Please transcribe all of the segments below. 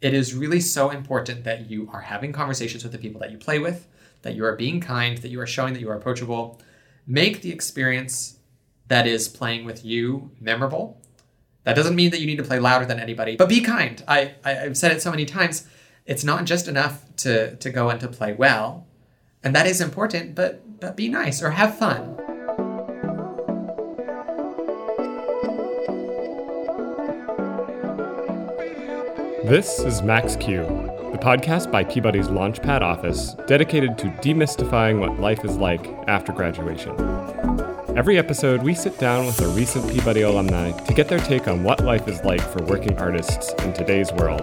it is really so important that you are having conversations with the people that you play with, that you are being kind, that you are showing that you are approachable. Make the experience that is playing with you memorable. That doesn't mean that you need to play louder than anybody, but be kind. I, I have said it so many times. It's not just enough to to go and to play well, and that is important. But but be nice or have fun. This is Max Q, the podcast by Peabody's Launchpad office dedicated to demystifying what life is like after graduation. Every episode, we sit down with a recent Peabody alumni to get their take on what life is like for working artists in today's world.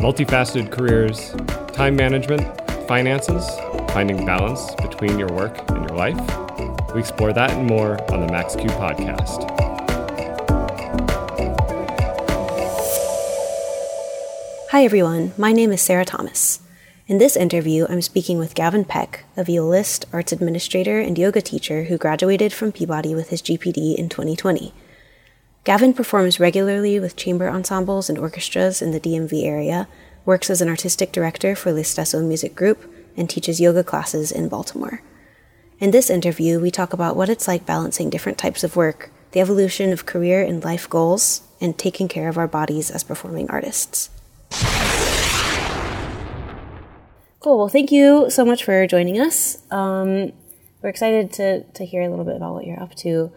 Multifaceted careers, time management, finances, finding balance between your work and your life. We explore that and more on the Max Q podcast. Hi, everyone. My name is Sarah Thomas. In this interview, I'm speaking with Gavin Peck, a violist, arts administrator, and yoga teacher who graduated from Peabody with his GPD in 2020. Gavin performs regularly with chamber ensembles and orchestras in the DMV area, works as an artistic director for Listesso Music Group, and teaches yoga classes in Baltimore. In this interview, we talk about what it's like balancing different types of work, the evolution of career and life goals, and taking care of our bodies as performing artists. Cool. Well, thank you so much for joining us. Um, we're excited to, to hear a little bit about what you're up to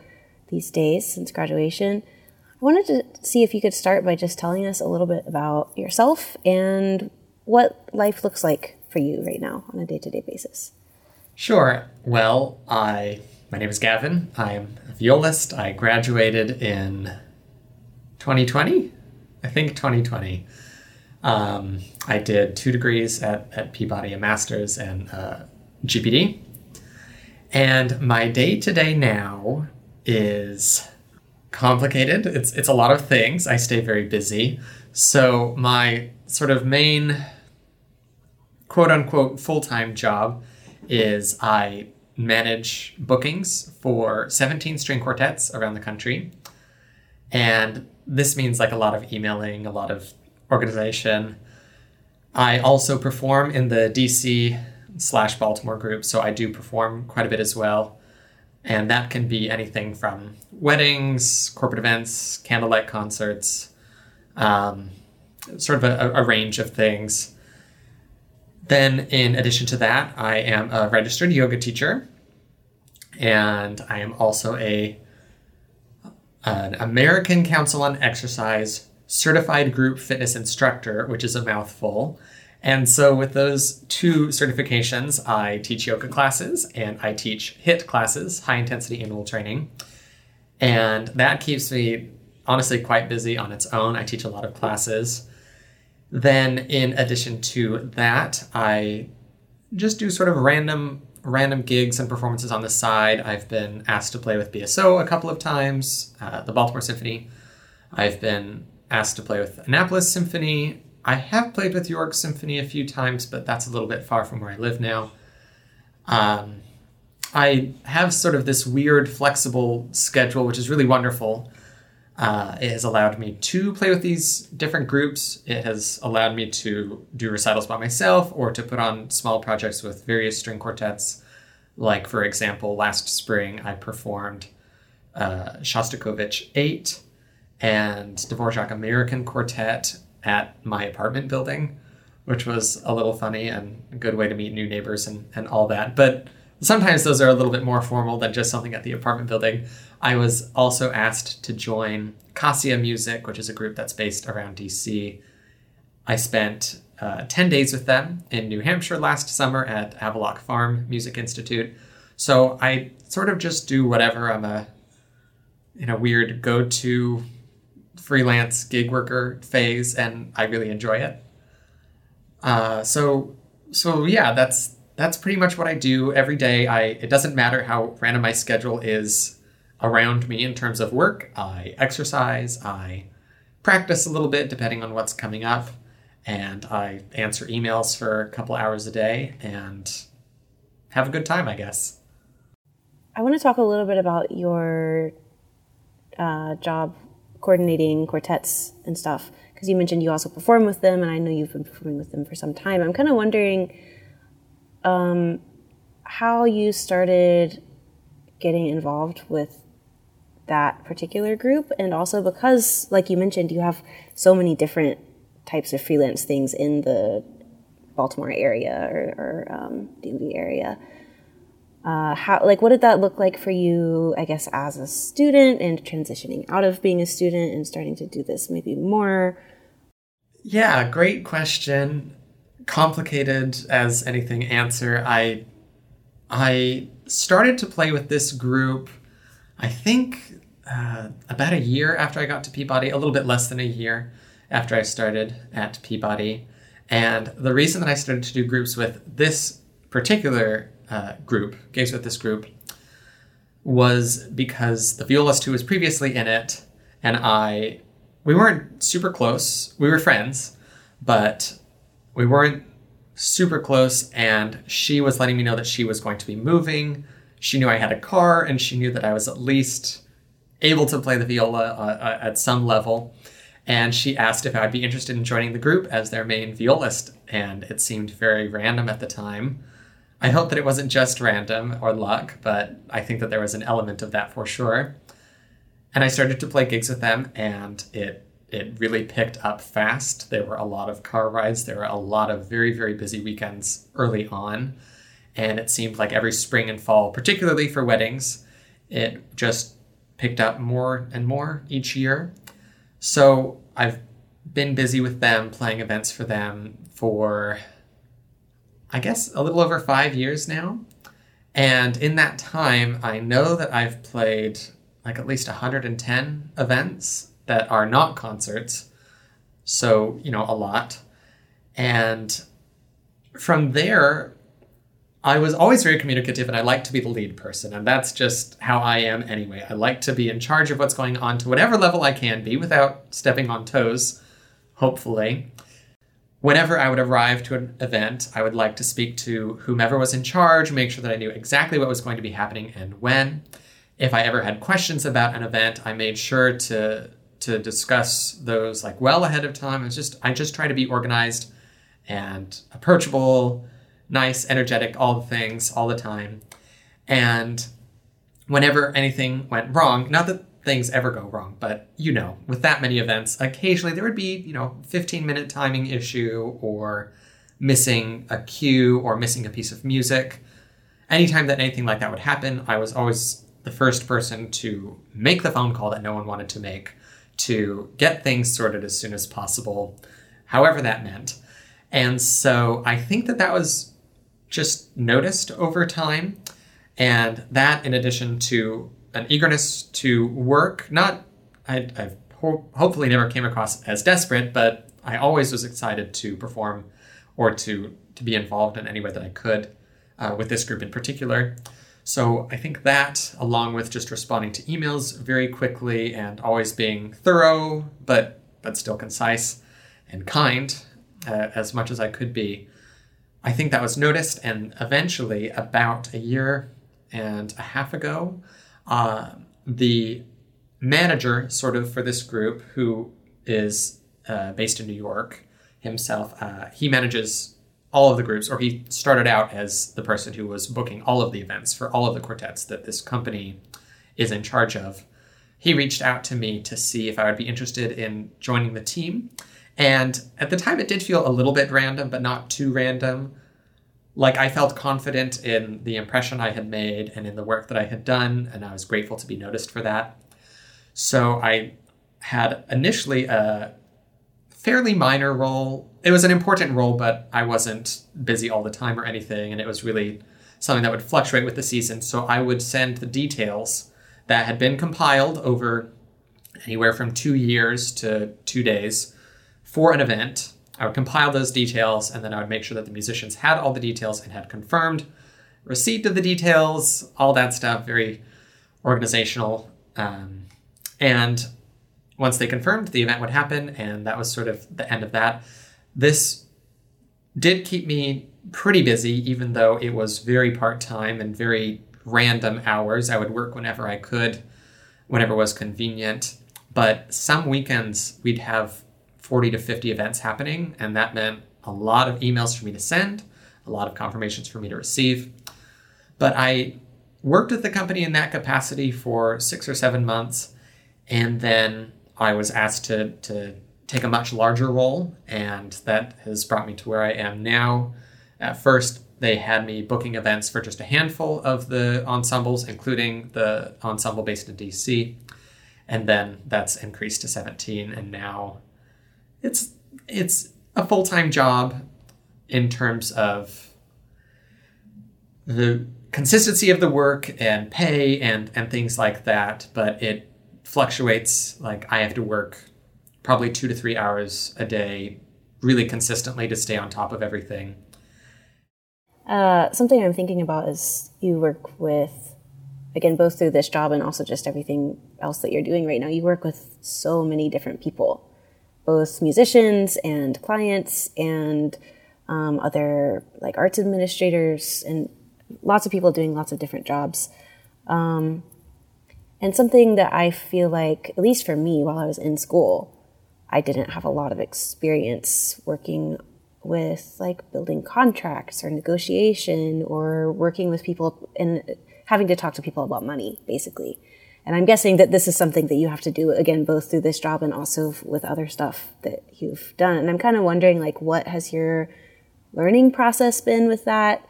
these days since graduation. I wanted to see if you could start by just telling us a little bit about yourself and what life looks like for you right now on a day to day basis. Sure. Well, I my name is Gavin. I am a violist. I graduated in 2020. I think 2020. Um, I did two degrees at, at Peabody, a master's and uh, GPD. And my day to day now is complicated. It's, it's a lot of things. I stay very busy. So, my sort of main quote unquote full time job is I manage bookings for 17 string quartets around the country. And this means like a lot of emailing, a lot of organization. I also perform in the DC slash Baltimore group, so I do perform quite a bit as well. And that can be anything from weddings, corporate events, candlelight concerts, um, sort of a, a range of things. Then, in addition to that, I am a registered yoga teacher, and I am also a an American Council on Exercise certified group fitness instructor, which is a mouthful. And so, with those two certifications, I teach yoga classes and I teach HIIT classes, high intensity interval training. And that keeps me honestly quite busy on its own. I teach a lot of classes. Then, in addition to that, I just do sort of random random gigs and performances on the side. I've been asked to play with BSO a couple of times, uh, the Baltimore Symphony. I've been asked to play with Annapolis Symphony. I have played with York Symphony a few times, but that's a little bit far from where I live now. Um, I have sort of this weird, flexible schedule, which is really wonderful. Uh, it has allowed me to play with these different groups. It has allowed me to do recitals by myself or to put on small projects with various string quartets. Like, for example, last spring I performed uh, Shostakovich 8 and Dvorak American Quartet at my apartment building, which was a little funny and a good way to meet new neighbors and, and all that. But sometimes those are a little bit more formal than just something at the apartment building. I was also asked to join Cassia Music, which is a group that's based around DC. I spent uh, 10 days with them in New Hampshire last summer at Avaloch Farm Music Institute. So I sort of just do whatever. I'm a in a weird go to freelance gig worker phase, and I really enjoy it. Uh, so so yeah, that's that's pretty much what I do every day. I it doesn't matter how random my schedule is around me in terms of work. I exercise, I practice a little bit depending on what's coming up, and I answer emails for a couple hours a day and have a good time, I guess. I want to talk a little bit about your uh, job coordinating quartets and stuff because you mentioned you also perform with them, and I know you've been performing with them for some time. I'm kind of wondering um, how you started getting involved with that particular group, and also because, like you mentioned, you have so many different types of freelance things in the Baltimore area or, or um, DMV area. Uh, how like what did that look like for you? I guess as a student and transitioning out of being a student and starting to do this maybe more. Yeah, great question. Complicated as anything answer. I I started to play with this group. I think uh, about a year after I got to Peabody, a little bit less than a year after I started at Peabody. And the reason that I started to do groups with this particular uh, group, gigs with this group, was because the violist who was previously in it and I, we weren't super close. We were friends, but we weren't super close. And she was letting me know that she was going to be moving. She knew I had a car and she knew that I was at least able to play the viola uh, uh at some level and she asked if I'd be interested in joining the group as their main violist, and it seemed very random at the time. I hope that it wasn't just random or luck, but I think that there was an element of that for sure. And I started to play gigs with them, and it it really picked up fast. There were a lot of car rides. There were a lot of very very busy weekends early on, and it seemed like every spring and fall, particularly for weddings, it just picked up more and more each year. So I've been busy with them, playing events for them for, I guess, a little over five years now. And in that time, I know that I've played like at least 110 events that are not concerts. So, you know, a lot. And from there, I was always very communicative and I like to be the lead person. And that's just how I am anyway. I like to be in charge of what's going on to whatever level I can be without stepping on toes, hopefully. Whenever I would arrive to an event, I would like to speak to whomever was in charge, make sure that I knew exactly what was going to be happening and when. If I ever had questions about an event, I made sure to to discuss those like well ahead of time. It's just I just try to be organized and approachable nice, energetic, all the things, all the time. And whenever anything went wrong, not that things ever go wrong, but you know, with that many events, occasionally there would be, you know, 15 minute timing issue or missing a cue or missing a piece of music. Anytime that anything like that would happen, I was always the first person to make the phone call that no one wanted to make, to get things sorted as soon as possible, however that meant. And so I think that that was just noticed over time. And that, in addition to an eagerness to work, not, I, have ho- hopefully never came across as desperate, but I always was excited to perform or to, to be involved in any way that I could uh, with this group in particular. So I think that, along with just responding to emails very quickly and always being thorough, but but still concise and kind, uh, as much as I could be, I think that was noticed, and eventually, about a year and a half ago, uh, the manager, sort of, for this group, who is uh, based in New York himself, uh, he manages all of the groups, or he started out as the person who was booking all of the events for all of the quartets that this company is in charge of. He reached out to me to see if I would be interested in joining the team. And at the time, it did feel a little bit random, but not too random. Like, I felt confident in the impression I had made and in the work that I had done, and I was grateful to be noticed for that. So, I had initially a fairly minor role. It was an important role, but I wasn't busy all the time or anything, and it was really something that would fluctuate with the season. So, I would send the details that had been compiled over anywhere from two years to two days for an event. I would compile those details and then I would make sure that the musicians had all the details and had confirmed receipt of the details, all that stuff, very organizational. Um, and once they confirmed, the event would happen, and that was sort of the end of that. This did keep me pretty busy, even though it was very part time and very random hours. I would work whenever I could, whenever was convenient. But some weekends we'd have 40 to 50 events happening, and that meant a lot of emails for me to send, a lot of confirmations for me to receive. But I worked at the company in that capacity for six or seven months, and then I was asked to, to take a much larger role, and that has brought me to where I am now. At first, they had me booking events for just a handful of the ensembles, including the ensemble based in DC. And then that's increased to 17. And now it's it's a full-time job in terms of the consistency of the work and pay and and things like that, but it fluctuates. Like I have to work probably two to three hours a day really consistently to stay on top of everything uh, something I'm thinking about is you work with, again, both through this job and also just everything else that you're doing right now. You work with so many different people, both musicians and clients and um, other like arts administrators and lots of people doing lots of different jobs. Um, and something that I feel like, at least for me, while I was in school, I didn't have a lot of experience working with like building contracts or negotiation or working with people and having to talk to people about money, basically. And I'm guessing that this is something that you have to do again, both through this job and also with other stuff that you've done. And I'm kind of wondering, like, what has your learning process been with that?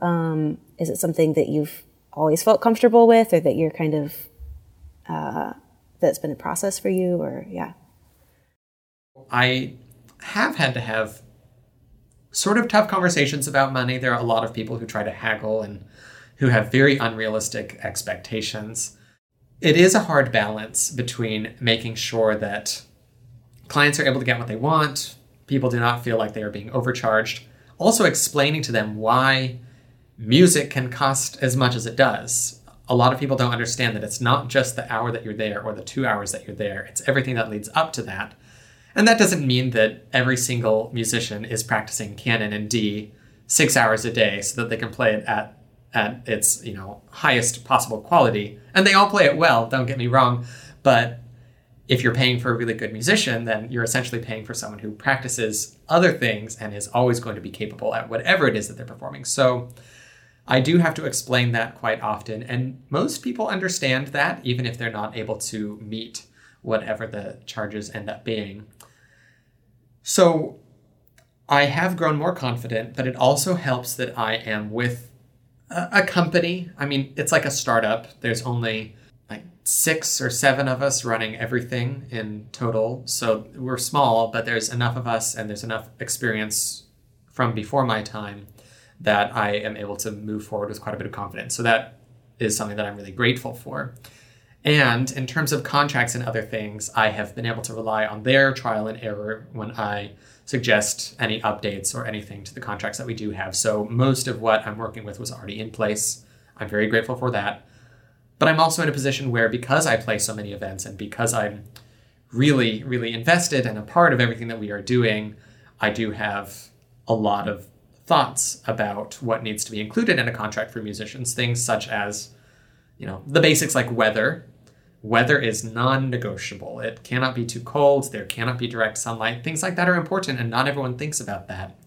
Um, is it something that you've always felt comfortable with, or that you're kind of uh, that's been a process for you, or yeah? I have had to have sort of tough conversations about money. There are a lot of people who try to haggle and who have very unrealistic expectations. It is a hard balance between making sure that clients are able to get what they want, people do not feel like they are being overcharged, also explaining to them why music can cost as much as it does. A lot of people don't understand that it's not just the hour that you're there or the two hours that you're there, it's everything that leads up to that and that doesn't mean that every single musician is practicing Canon in D six hours a day so that they can play it at at its you know highest possible quality. And they all play it well. Don't get me wrong, but if you're paying for a really good musician, then you're essentially paying for someone who practices other things and is always going to be capable at whatever it is that they're performing. So I do have to explain that quite often, and most people understand that, even if they're not able to meet whatever the charges end up being. So I have grown more confident, but it also helps that I am with a, company. I mean, it's like a startup. There's only like six or seven of us running everything in total. So we're small, but there's enough of us and there's enough experience from before my time that I am able to move forward with quite a bit of confidence. So that is something that I'm really grateful for. And in terms of contracts and other things, I have been able to rely on their trial and error when I suggest any updates or anything to the contracts that we do have. So most of what I'm working with was already in place. I'm very grateful for that. But I'm also in a position where, because I play so many events and because I'm really, really invested and a part of everything that we are doing, I do have a lot of thoughts about what needs to be included in a contract for musicians. Things such as you know, the basics like weather. Weather is non negotiable. It cannot be too cold, there cannot be direct sunlight. Things like that are important, and not everyone thinks about that.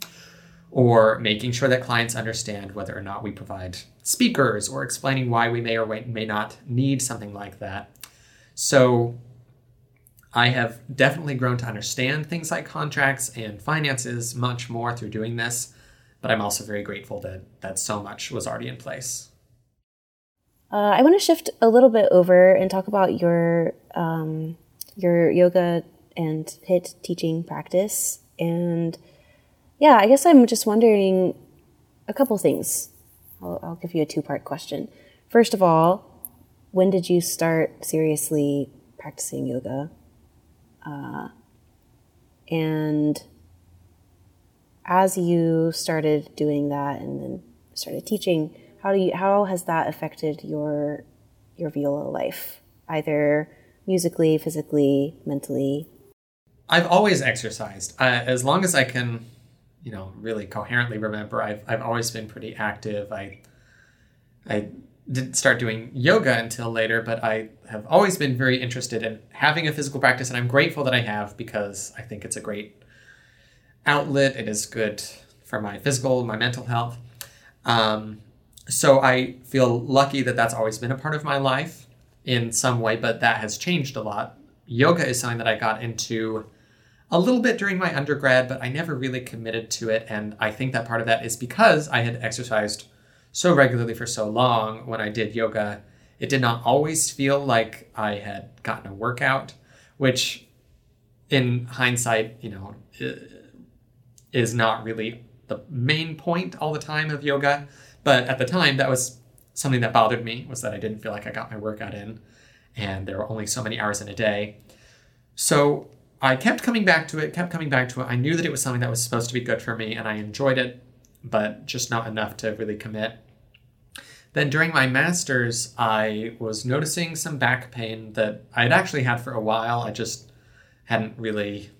Or making sure that clients understand whether or not we provide speakers, or explaining why we may or may not need something like that. So, I have definitely grown to understand things like contracts and finances much more through doing this, but I'm also very grateful that, that so much was already in place. Uh, I want to shift a little bit over and talk about your um, your yoga and HIIT teaching practice. And yeah, I guess I'm just wondering a couple things. I'll, I'll give you a two part question. First of all, when did you start seriously practicing yoga? Uh, and as you started doing that and then started teaching, how do you how has that affected your your viola life either musically physically mentally i've always exercised uh, as long as i can you know really coherently remember i've, I've always been pretty active i i didn't start doing yoga until later, but I have always been very interested in having a physical practice, and I'm grateful that I have because I think it's a great outlet. It is good for my physical, my mental health. Um, so I feel lucky that that's always been a part of my life in some way, but that has changed a lot. Yoga is something that I got into a little bit during my undergrad, but I never really committed to it. And I think that part of that is because I had exercised so regularly for so long when I did yoga. It did not always feel like I had gotten a workout, which in hindsight, you know, is not really the main point all the time of yoga. But at the time, that was something that bothered me was that I didn't feel like I got my workout in, and there were only so many hours in a day. So I kept coming back to it, kept coming back to it. I knew that it was something that was supposed to be good for me, and I enjoyed it, but just not enough to really commit. Then during my master's, I was noticing some back pain that I had actually had for a while. I just hadn't really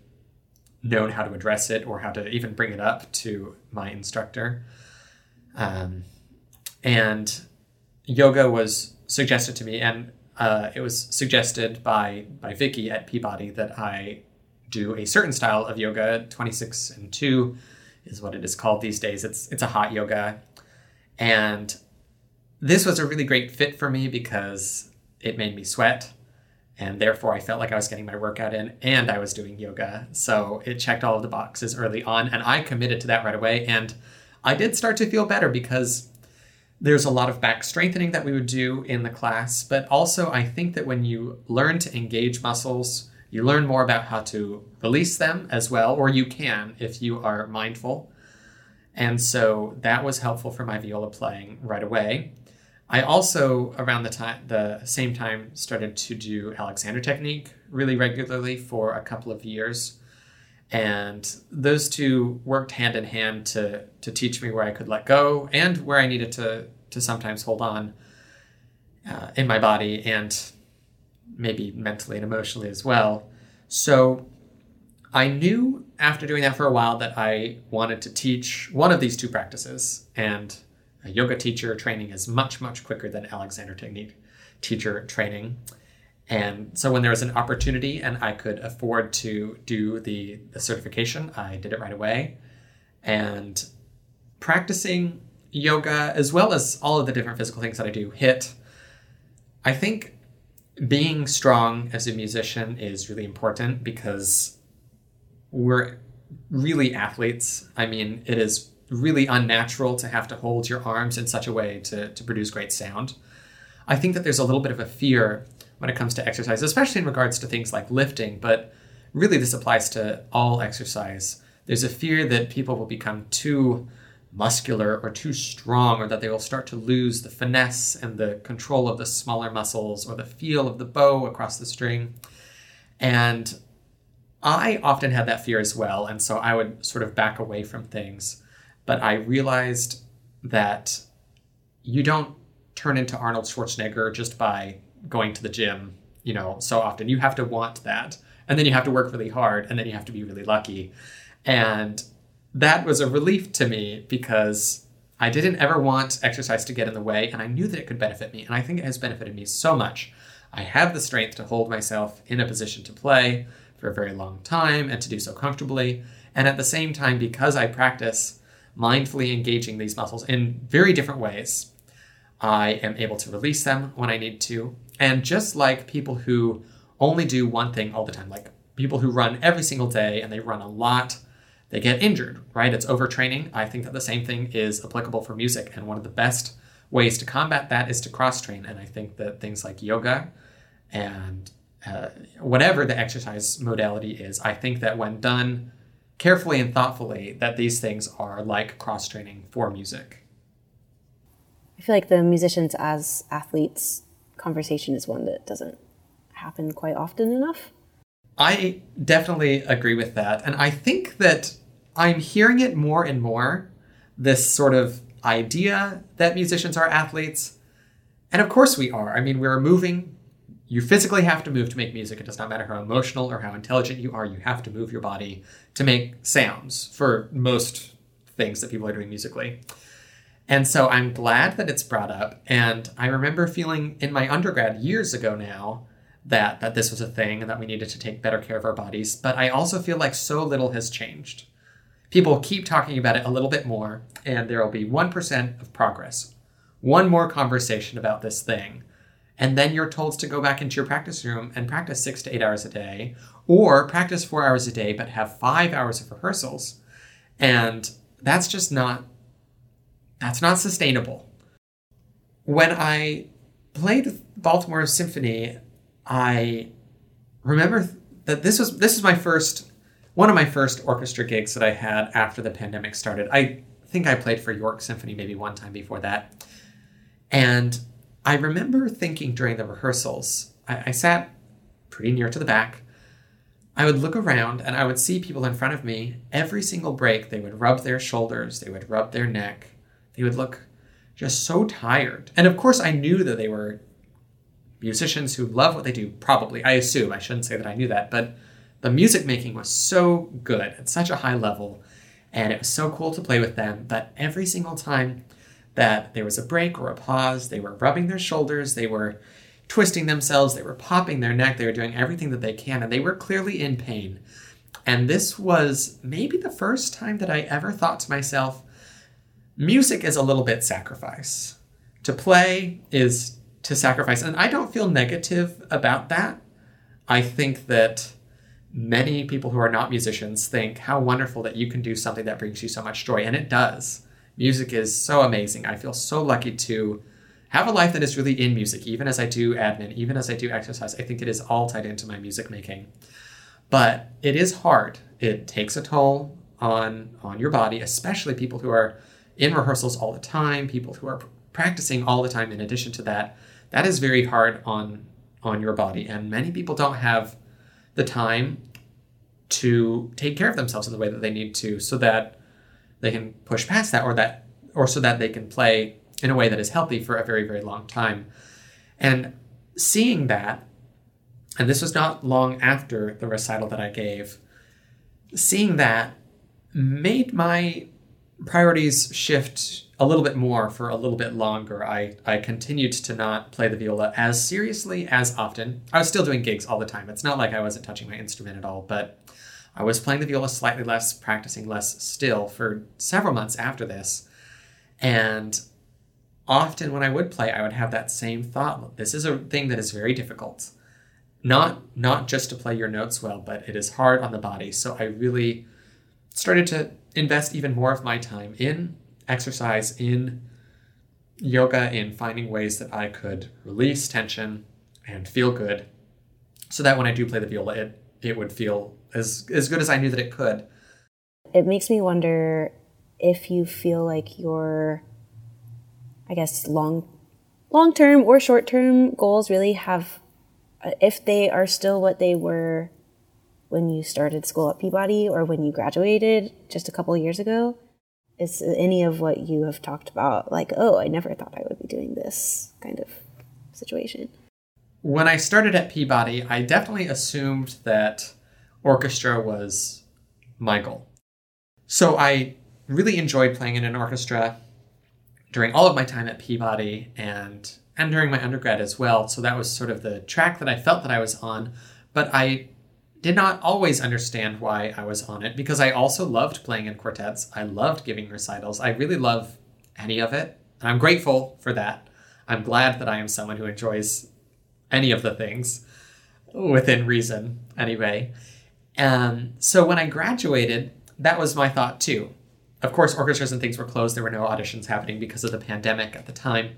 known how to address it or how to even bring it up to my instructor. Um, and yoga was suggested to me, and uh, it was suggested by by Vicky at Peabody that I do a certain style of yoga. Twenty six and two is what it is called these days. It's it's a hot yoga, and this was a really great fit for me because it made me sweat and therefore I felt like I was getting my workout in and I was doing yoga. So it checked all of the boxes early on and I committed to that right away and I did start to feel better because there's a lot of back strengthening that we would do in the class, but also I think that when you learn to engage muscles, you learn more about how to release them as well, or you can if you are mindful. And so that was helpful for my viola playing right away. I also around the time the same time started to do Alexander technique really regularly for a couple of years. And those two worked hand in hand to to teach me where I could let go and where I needed to to sometimes hold on uh, in my body and maybe mentally and emotionally as well. So I knew after doing that for a while that I wanted to teach one of these two practices and a yoga teacher training is much, much quicker than Alexander Technique teacher training. And so when there was an opportunity and I could afford to do the, the certification, I did it right away. And practicing yoga, as well as all of the different physical things that I do, HIIT. I think being strong as a musician is really important because we're really athletes. I mean, it is really unnatural to have to hold your arms in such a way to, to produce great sound. I think that there's a little bit of a fear when it comes to exercise, especially in regards to things like lifting, but really this applies to all exercise. There's a fear that people will become too muscular or too strong, or that they will start to lose the finesse and the control of the smaller muscles or the feel of the bow across the string. And I often had that fear as well, and so I would sort of back away from things. But I realized that you don't turn into Arnold Schwarzenegger just by going to the gym, you know, so often. You have to want that. And then you have to work really hard and then you have to be really lucky. And that was a relief to me because I didn't ever want exercise to get in the way and I knew that it could benefit me. And I think it has benefited me so much. I have the strength to hold myself in a position to play for a very long time and to do so comfortably. And at the same time, because I practice mindfully engaging these muscles in very different ways. I am able to release them when I need to. And just like people who only do one thing all the time, like people who run every single day and they run a lot, they get injured, right? It's overtraining. I think that the same thing is applicable for music. And one of the best ways to combat that is to cross train. And I think that things like yoga and uh, whatever the exercise modality is, I think that when done carefully and thoughtfully that these things are like cross training for music. I feel like the musicians as athletes conversation is one that doesn't happen quite often enough. I definitely agree with that. And I think that I'm hearing it more and more this sort of idea that musicians are athletes. And of course we are. I mean, we're moving you physically have to move to make music. It does not matter how emotional or how intelligent you are, you have to move your body to make sounds for most things that people are doing musically. And so I'm glad that it's brought up. And I remember feeling in my undergrad years ago now that that this was a thing and that we needed to take better care of our bodies. But I also feel like so little has changed. People keep talking about it a little bit more, and there will be 1% of progress. One more conversation about this thing. And then you're told to go back into your practice room and practice six to eight hours a day, or practice four hours a day, but have five hours of rehearsals. And that's just not that's not sustainable. When I played Baltimore Symphony, I remember that this was this is my first one of my first orchestra gigs that I had after the pandemic started. I think I played for York Symphony maybe one time before that. And I remember thinking during the rehearsals, I, I sat pretty near to the back. I would look around and I would see people in front of me. Every single break, they would rub their shoulders, they would rub their neck, they would look just so tired. And of course, I knew that they were musicians who love what they do, probably. I assume. I shouldn't say that I knew that. But the music making was so good at such a high level. And it was so cool to play with them. But every single time that there was a break or a pause, they were rubbing their shoulders, they were twisting themselves, they were popping their neck, they were doing everything that they can, and they were clearly in pain. And this was maybe the first time that I ever thought to myself, music is a little bit sacrifice. To play is to sacrifice. And I don't feel negative about that. I think that many people who are not musicians think how wonderful that you can do something that brings you so much joy. And it does. Music is so amazing. I feel so lucky to have a life that is really in music, even as I do admin, even as I do exercise. I think it is all tied into my music making. But it is hard. It takes a toll on on your body, especially people who are in rehearsals all the time, people who are practicing all the time in addition to that. That is very hard on on your body and many people don't have the time to take care of themselves in the way that they need to so that they can push past that or that or so that they can play in a way that is healthy for a very very long time and seeing that and this was not long after the recital that i gave seeing that made my priorities shift a little bit more for a little bit longer. I, I continued to not play the viola as seriously as often. I was still doing gigs all the time. It's not like I wasn't touching my instrument at all, but I was playing the viola slightly less, practicing less still for several months after this. And often when I would play, I would have that same thought. This is a thing that is very difficult. Not not just to play your notes well, but it is hard on the body. So I really started to invest even more of my time in exercise, in yoga, in finding ways that I could release tension and feel good so that when I do play the viola, it, it would feel as, as good as I knew that it could. It makes me wonder if you feel like your, I guess, long long term or short term goals really have, if they are still what they were when you started school at Peabody or when you graduated just a couple years ago? Is any of what you have talked about like, oh, I never thought I would be doing this kind of situation? When I started at Peabody, I definitely assumed that orchestra was my goal. So I really enjoyed playing in an orchestra during all of my time at Peabody and and during my undergrad as well. So that was sort of the track that I felt that I was on. But I did not always understand why I was on it because I also loved playing in quartets. I loved giving recitals. I really love any of it. And I'm grateful for that. I'm glad that I am someone who enjoys any of the things within reason, anyway. Um, so when I graduated, that was my thought too. Of course, orchestras and things were closed. There were no auditions happening because of the pandemic at the time.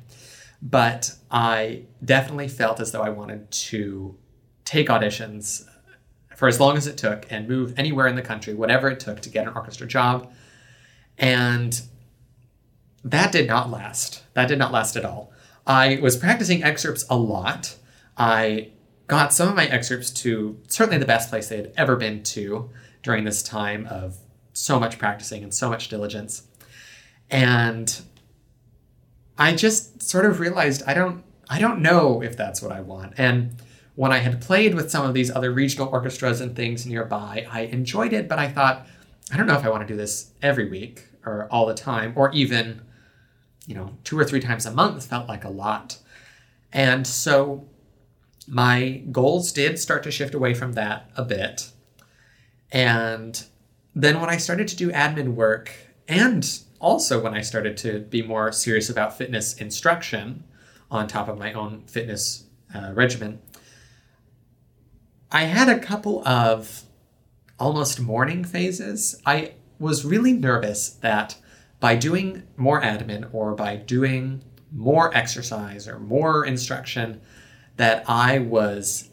But I definitely felt as though I wanted to take auditions for as long as it took and move anywhere in the country, whatever it took to get an orchestra job. And that did not last. That did not last at all. I was practicing excerpts a lot. I got some of my excerpts to certainly the best place they had ever been to during this time of so much practicing and so much diligence. And I just sort of realized I don't I don't know if that's what I want. And when I had played with some of these other regional orchestras and things nearby, I enjoyed it, but I thought, I don't know if I want to do this every week or all the time, or even you know, two or three times a month felt like a lot. And so my goals did start to shift away from that a bit. And then when I started to do admin work, and also when I started to be more serious about fitness instruction on top of my own fitness uh, regimen, I had a couple of almost mourning phases. I was really nervous that by doing more admin or by doing more exercise or more instruction, that I was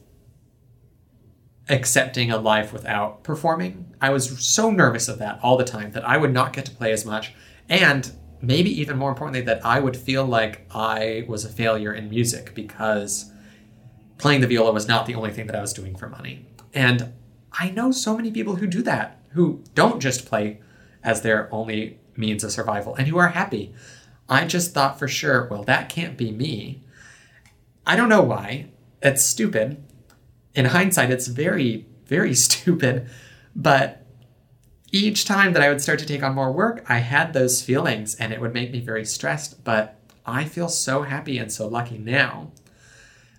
accepting a life without performing. I was so nervous of that all the time that I would not get to play as much. And maybe even more importantly, that I would feel like I was a failure in music because playing the viola was not the only thing that I was doing for money. And I know so many people who do that, who don't just play as their only means of survival and who are happy. I just thought for sure, well, that can't be me. I don't know why. It's stupid. In hindsight, it's very, very stupid. But each time that I would start to take on more work, I had those feelings and it would make me very stressed. But I feel so happy and so lucky now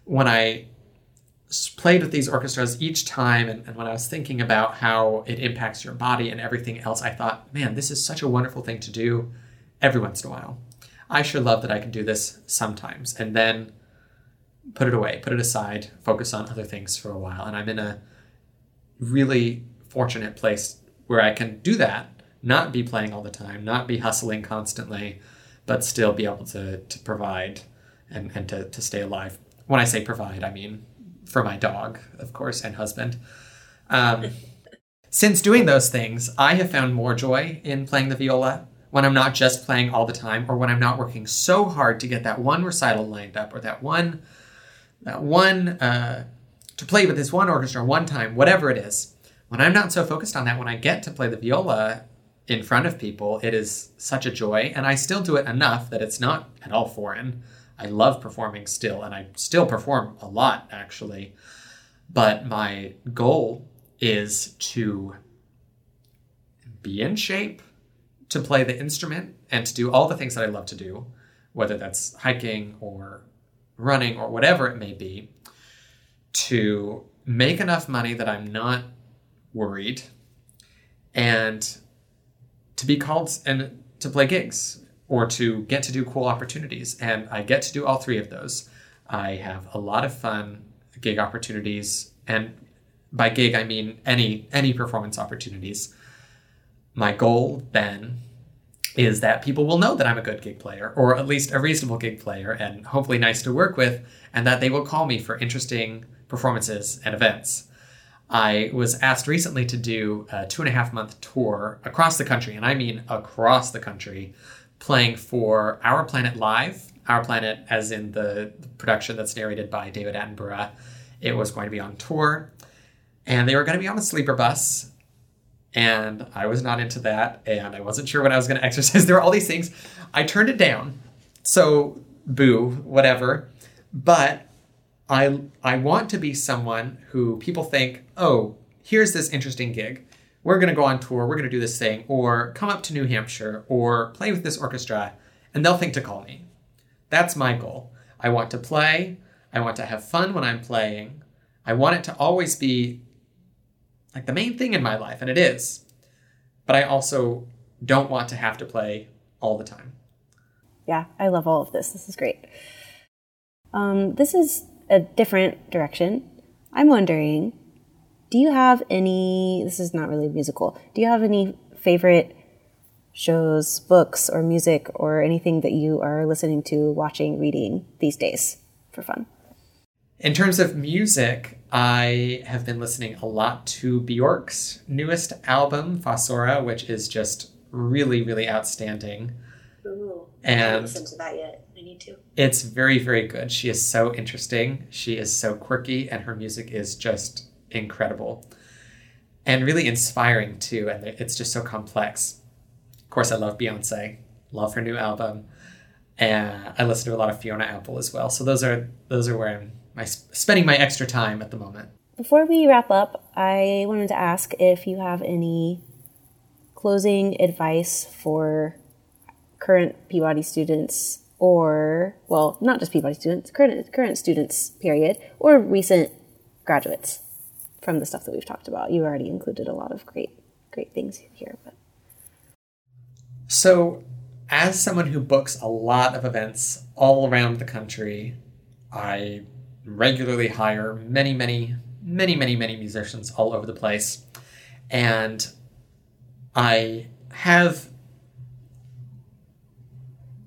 when I played with these orchestras each time and, and, when I was thinking about how it impacts your body and everything else, I thought, man, this is such a wonderful thing to do every once in a while. I sure love that I can do this sometimes. And then put it away, put it aside, focus on other things for a while. And I'm in a really fortunate place where I can do that, not be playing all the time, not be hustling constantly, but still be able to, to provide and, and to, to stay alive. When I say provide, I mean for my dog, of course, and husband. Um, since doing those things, I have found more joy in playing the viola when I'm not just playing all the time or when I'm not working so hard to get that one recital lined up or that one that one uh, to play with this one orchestra one time, whatever it is. When I'm not so focused on that, when I get to play the viola in front of people, it is such a joy, and I still do it enough that it's not at all foreign. I love performing still, and I still perform a lot actually. But my goal is to be in shape to play the instrument and to do all the things that I love to do, whether that's hiking or running or whatever it may be, to make enough money that I'm not worried and to be called and to play gigs or to get to do cool opportunities. And I get to do all three of those. I have a lot of fun gig opportunities and by gig I mean any any performance opportunities. My goal then is that people will know that I'm a good gig player, or at least a reasonable gig player, and hopefully nice to work with, and that they will call me for interesting performances and events. I was asked recently to do a two and a half month tour across the country, and I mean across the country, playing for Our Planet Live. Our Planet, as in the production that's narrated by David Attenborough, it was going to be on tour. And they were going to be on a sleeper bus and I was not into that, and I wasn't sure when I was going to exercise. There were all these things. I turned it down. So, boo, whatever. But I I want to be someone who people think, "Oh, here's this interesting gig. We're going to go on tour. We're going to do this thing or come up to New Hampshire or play with this orchestra." And they'll think to call me. That's my goal. I want to play. I want to have fun when I'm playing. I want it to always be like the main thing in my life, and it is. But I also don't want to have to play all the time. Yeah, I love all of this. This is great. Um, this is a different direction. I'm wondering, do you have any? This is not really musical. Do you have any favorite shows, books, or music, or anything that you are listening to, watching, reading these days for fun? In terms of music, I have been listening a lot to Bjork's newest album, Fossora, which is just really, really outstanding. Ooh, and I haven't listened to that yet. I need to. It's very, very good. She is so interesting. She is so quirky, and her music is just incredible and really inspiring too. And it's just so complex. Of course, I love Beyonce. Love her new album, and I listen to a lot of Fiona Apple as well. So those are those are where I'm my spending my extra time at the moment. Before we wrap up, I wanted to ask if you have any closing advice for current Peabody students or well, not just Peabody students, current current students period, or recent graduates from the stuff that we've talked about. You already included a lot of great great things here, but So, as someone who books a lot of events all around the country, I regularly hire many, many, many, many, many musicians all over the place. And I have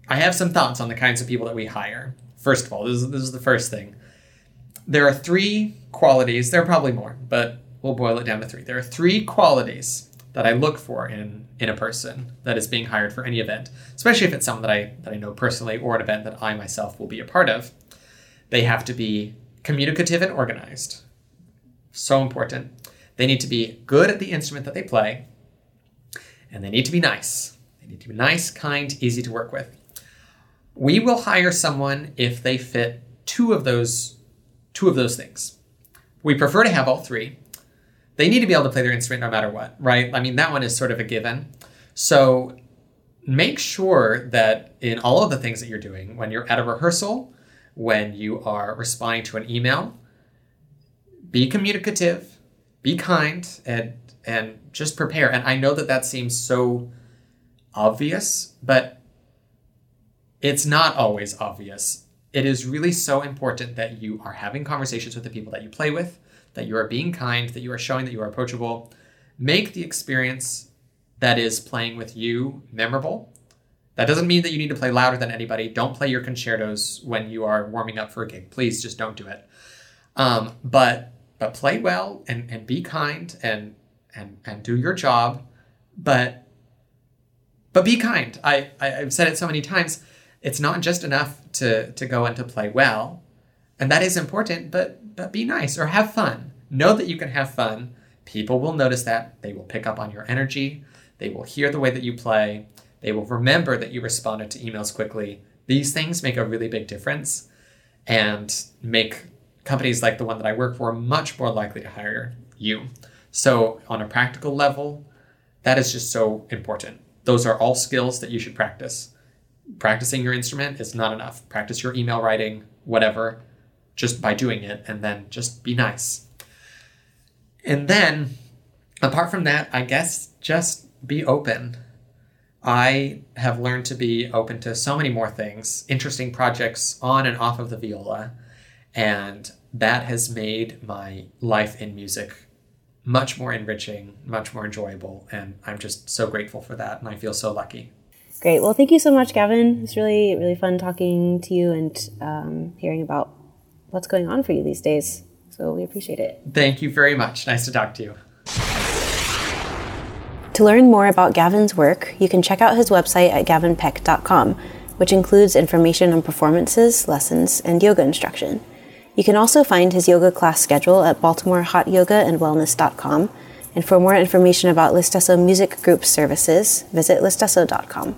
I have some thoughts on the kinds of people that we hire. First of all, this is, this is the first thing. There are three qualities, there are probably more, but we'll boil it down to three. There are three qualities that I look for in in a person that is being hired for any event, especially if it's someone that I that I know personally or an event that I myself will be a part of. They have to be communicative and organized. So important. They need to be good at the instrument that they play, and they need to be nice. They need to be nice, kind, easy to work with. We will hire someone if they fit two of those two of those things. We prefer to have all three. They need to be able to play their instrument no matter what, right? I mean, that one is sort of a given. So make sure that in all of the things that you're doing, when you're at a rehearsal, when you are responding to an email, be communicative, be kind, and and just prepare. And I know that that seems so obvious, but it's not always obvious. It is really so important that you are having conversations with the people that you play with, that you are being kind, that you are showing that you are approachable. Make the experience that is playing with you memorable. That doesn't mean that you need to play louder than anybody. Don't play your concertos when you are warming up for a gig. Please just don't do it. Um, but but play well and, and be kind and and and do your job. But but be kind. I, I I've said it so many times. It's not just enough to to go and to play well, and that is important. But but be nice or have fun. Know that you can have fun. People will notice that. They will pick up on your energy. They will hear the way that you play. They will remember that you responded to emails quickly. These things make a really big difference and make companies like the one that I work for much more likely to hire you. So, on a practical level, that is just so important. Those are all skills that you should practice. Practicing your instrument is not enough. Practice your email writing, whatever, just by doing it, and then just be nice. And then, apart from that, I guess just be open. I have learned to be open to so many more things, interesting projects on and off of the viola, and that has made my life in music much more enriching, much more enjoyable, and I'm just so grateful for that, and I feel so lucky. Great. Well, thank you so much, Gavin. It's really, really fun talking to you and um, hearing about what's going on for you these days. So we appreciate it. Thank you very much. Nice to talk to you. To learn more about Gavin's work, you can check out his website at gavinpeck.com, which includes information on performances, lessons, and yoga instruction. You can also find his yoga class schedule at baltimorehotyogaandwellness.com. And for more information about Listesso Music Group services, visit listesso.com.